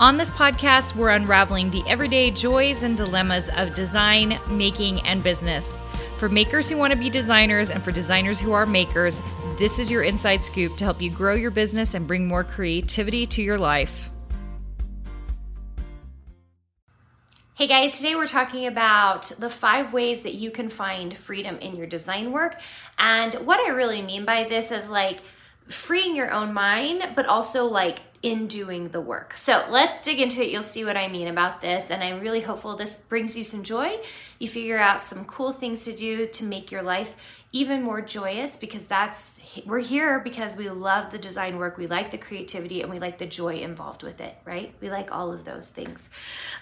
On this podcast, we're unraveling the everyday joys and dilemmas of design, making, and business. For makers who want to be designers and for designers who are makers, this is your inside scoop to help you grow your business and bring more creativity to your life. Hey guys, today we're talking about the five ways that you can find freedom in your design work. And what I really mean by this is like freeing your own mind, but also like in doing the work. So let's dig into it. You'll see what I mean about this. And I'm really hopeful this brings you some joy. You figure out some cool things to do to make your life even more joyous because that's we're here because we love the design work, we like the creativity, and we like the joy involved with it, right? We like all of those things.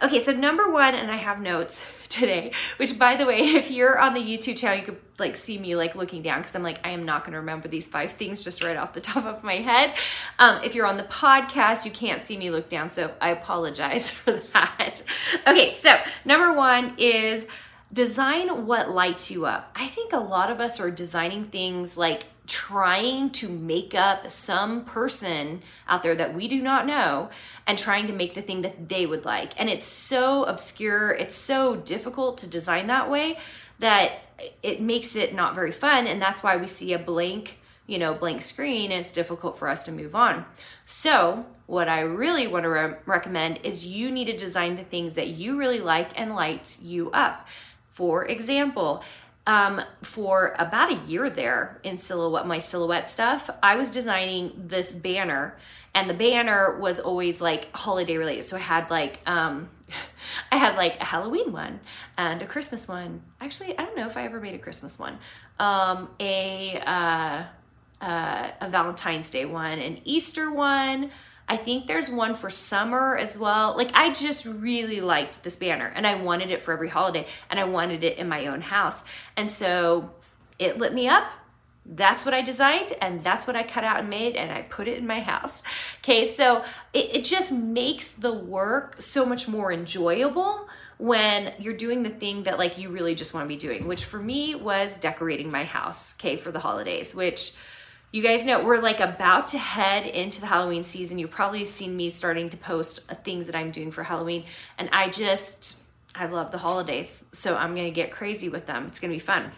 Okay, so number one, and I have notes today, which by the way, if you're on the YouTube channel, you could like see me like looking down because I'm like, I am not going to remember these five things just right off the top of my head. Um, if you're on the podcast, you can't see me look down, so I apologize for that. Okay, so number one is design what lights you up. I think a lot of us are designing things like trying to make up some person out there that we do not know and trying to make the thing that they would like. And it's so obscure, it's so difficult to design that way that it makes it not very fun. And that's why we see a blank, you know, blank screen it's difficult for us to move on. So, what I really want to re- recommend is you need to design the things that you really like and lights you up. For example, um, for about a year there in silhouette, my silhouette stuff, I was designing this banner, and the banner was always like holiday related. So I had like, um, I had like a Halloween one and a Christmas one. Actually, I don't know if I ever made a Christmas one. Um, a uh, uh, a Valentine's Day one, an Easter one, I think there's one for summer as well. Like I just really liked this banner and I wanted it for every holiday and I wanted it in my own house. And so it lit me up. That's what I designed and that's what I cut out and made and I put it in my house. Okay, so it, it just makes the work so much more enjoyable when you're doing the thing that like you really just want to be doing, which for me was decorating my house, okay, for the holidays, which you guys know we're like about to head into the Halloween season. You've probably seen me starting to post uh, things that I'm doing for Halloween, and I just I love the holidays, so I'm gonna get crazy with them. It's gonna be fun.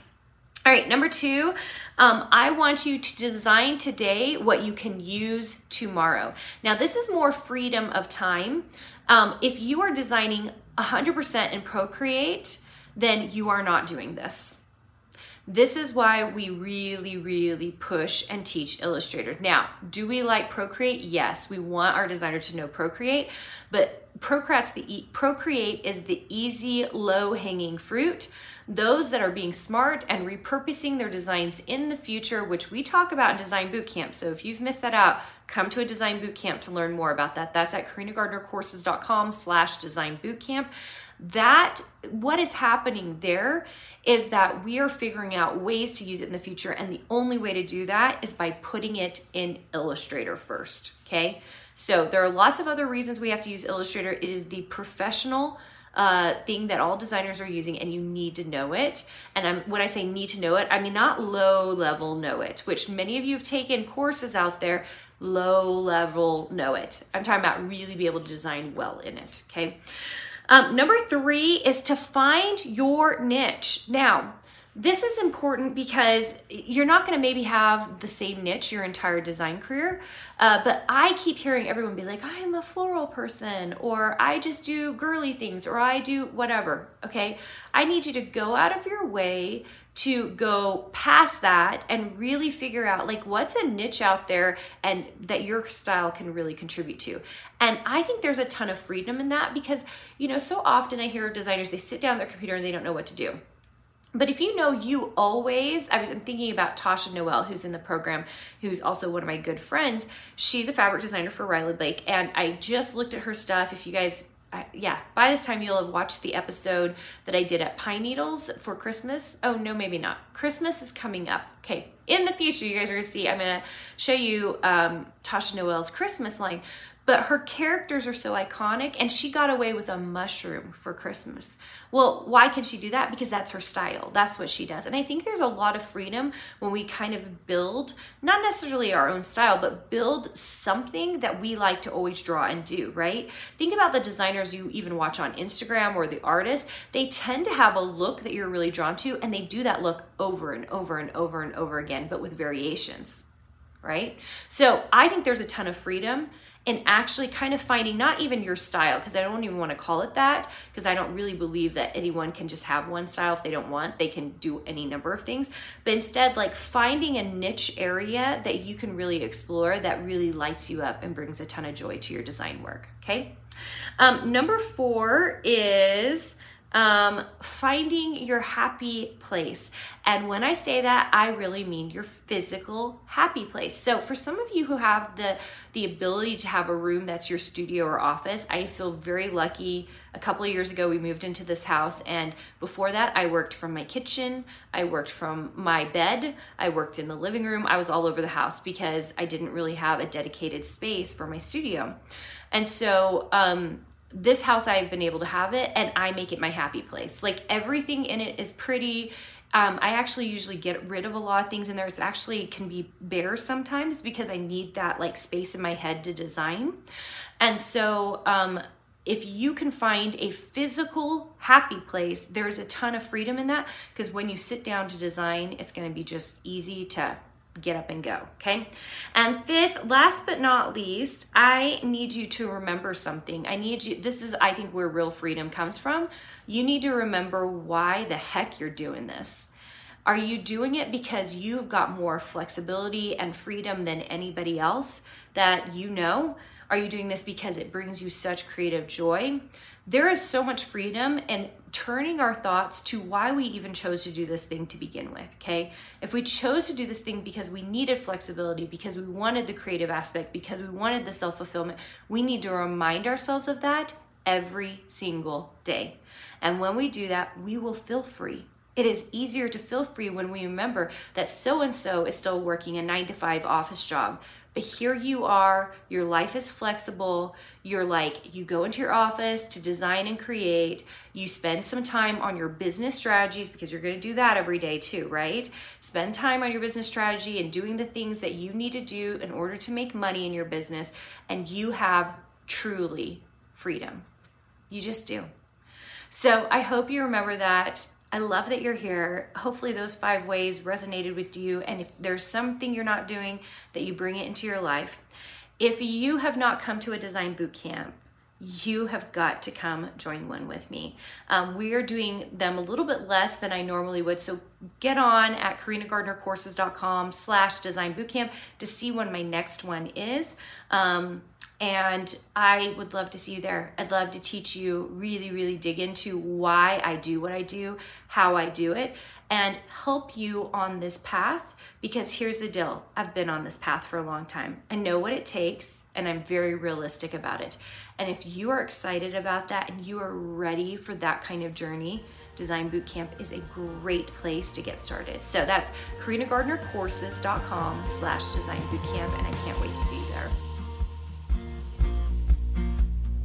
All right, number two, um, I want you to design today what you can use tomorrow. Now, this is more freedom of time. Um, if you are designing 100% in Procreate, then you are not doing this. This is why we really, really push and teach Illustrator. Now, do we like Procreate? Yes, we want our designer to know Procreate, but Procreate's the Procreate is the easy, low-hanging fruit. Those that are being smart and repurposing their designs in the future, which we talk about in Design Bootcamp. So if you've missed that out, come to a Design Bootcamp to learn more about that. That's at karinagardnercourses.com slash design bootcamp that what is happening there is that we are figuring out ways to use it in the future and the only way to do that is by putting it in illustrator first okay so there are lots of other reasons we have to use illustrator. It is the professional uh, thing that all designers are using and you need to know it. And I'm, when i say need to know it i mean not low level know it which many of you have taken courses out there low level know it. I'm talking about really be able to design well in it okay? Um, number three is to find your niche. Now, this is important because you're not going to maybe have the same niche your entire design career. Uh, but I keep hearing everyone be like, I am a floral person, or I just do girly things, or I do whatever. Okay. I need you to go out of your way to go past that and really figure out like what's a niche out there and that your style can really contribute to. And I think there's a ton of freedom in that because, you know, so often I hear designers, they sit down their computer and they don't know what to do. But if you know you always, I was thinking about Tasha Noel, who's in the program, who's also one of my good friends. She's a fabric designer for Riley Blake, and I just looked at her stuff. If you guys I, yeah, by this time you'll have watched the episode that I did at Pine Needles for Christmas. Oh, no, maybe not. Christmas is coming up. Okay, in the future, you guys are gonna see, I'm gonna show you um, Tasha Noel's Christmas line but her characters are so iconic and she got away with a mushroom for christmas. Well why can she do that? Because that's her style. That's what she does. And i think there's a lot of freedom when we kind of build not necessarily our own style but build something that we like to always draw and do right? Think about the designers you even watch on instagram or the artists. They tend to have a look that you're really drawn to and they do that look over and over and over and over again but with variations right? So i think there's a ton of freedom in actually kind of finding not even your style because I don't even want to call it that because I don't really believe that anyone can just have one style if they don't want. They can do any number of things. But instead like finding a niche area that you can really explore that really lights you up and brings a ton of joy to your design work okay? Um, number four is um, finding your happy place. And when I say that, I really mean your physical happy place. So for some of you who have the the ability to have a room that's your studio or office, I feel very lucky. A couple of years ago, we moved into this house, and before that, I worked from my kitchen. I worked from my bed. I worked in the living room. I was all over the house because I didn't really have a dedicated space for my studio. And so um, this house I've been able to have it and I make it my happy place. Like everything in it is pretty. Um, I actually usually get rid of a lot of things in there. It's actually can be bare sometimes because I need that like space in my head to design. And so um, if you can find a physical happy place, there's a ton of freedom in that because when you sit down to design, it's going to be just easy to get up and go. Okay. And fifth, last but not least, I need you to remember something. I need you, this is, I think, where real freedom comes from. You need to remember why the heck you're doing this. Are you doing it because you've got more flexibility and freedom than anybody else that you know? Are you doing this because it brings you such creative joy? There is so much freedom in turning our thoughts to why we even chose to do this thing to begin with, okay? If we chose to do this thing because we needed flexibility, because we wanted the creative aspect, because we wanted the self fulfillment, we need to remind ourselves of that every single day. And when we do that, we will feel free. It is easier to feel free when we remember that so and so is still working a nine to five office job, but here you are, your life is flexible. You're like, you go into your office to design and create. You spend some time on your business strategies because you're going to do that every day too, right? Spend time on your business strategy and doing the things that you need to do in order to make money in your business. And you have truly freedom. You just do. So I hope you remember that I love that you're here. Hopefully, those five ways resonated with you. And if there's something you're not doing, that you bring it into your life. If you have not come to a design boot camp, you have got to come join one with me. Um, we are doing them a little bit less than I normally would. So get on at karinagardnercourses.com slash design bootcamp to see when my next one is. Um, and I would love to see you there. I'd love to teach you, really, really dig into why I do what I do, how I do it, and help you on this path. Because here's the deal I've been on this path for a long time. I know what it takes, and I'm very realistic about it. And if you are excited about that and you are ready for that kind of journey, Design Bootcamp is a great place to get started. So that's karinagardnercourses.com slash design bootcamp, and I can't wait to see you there.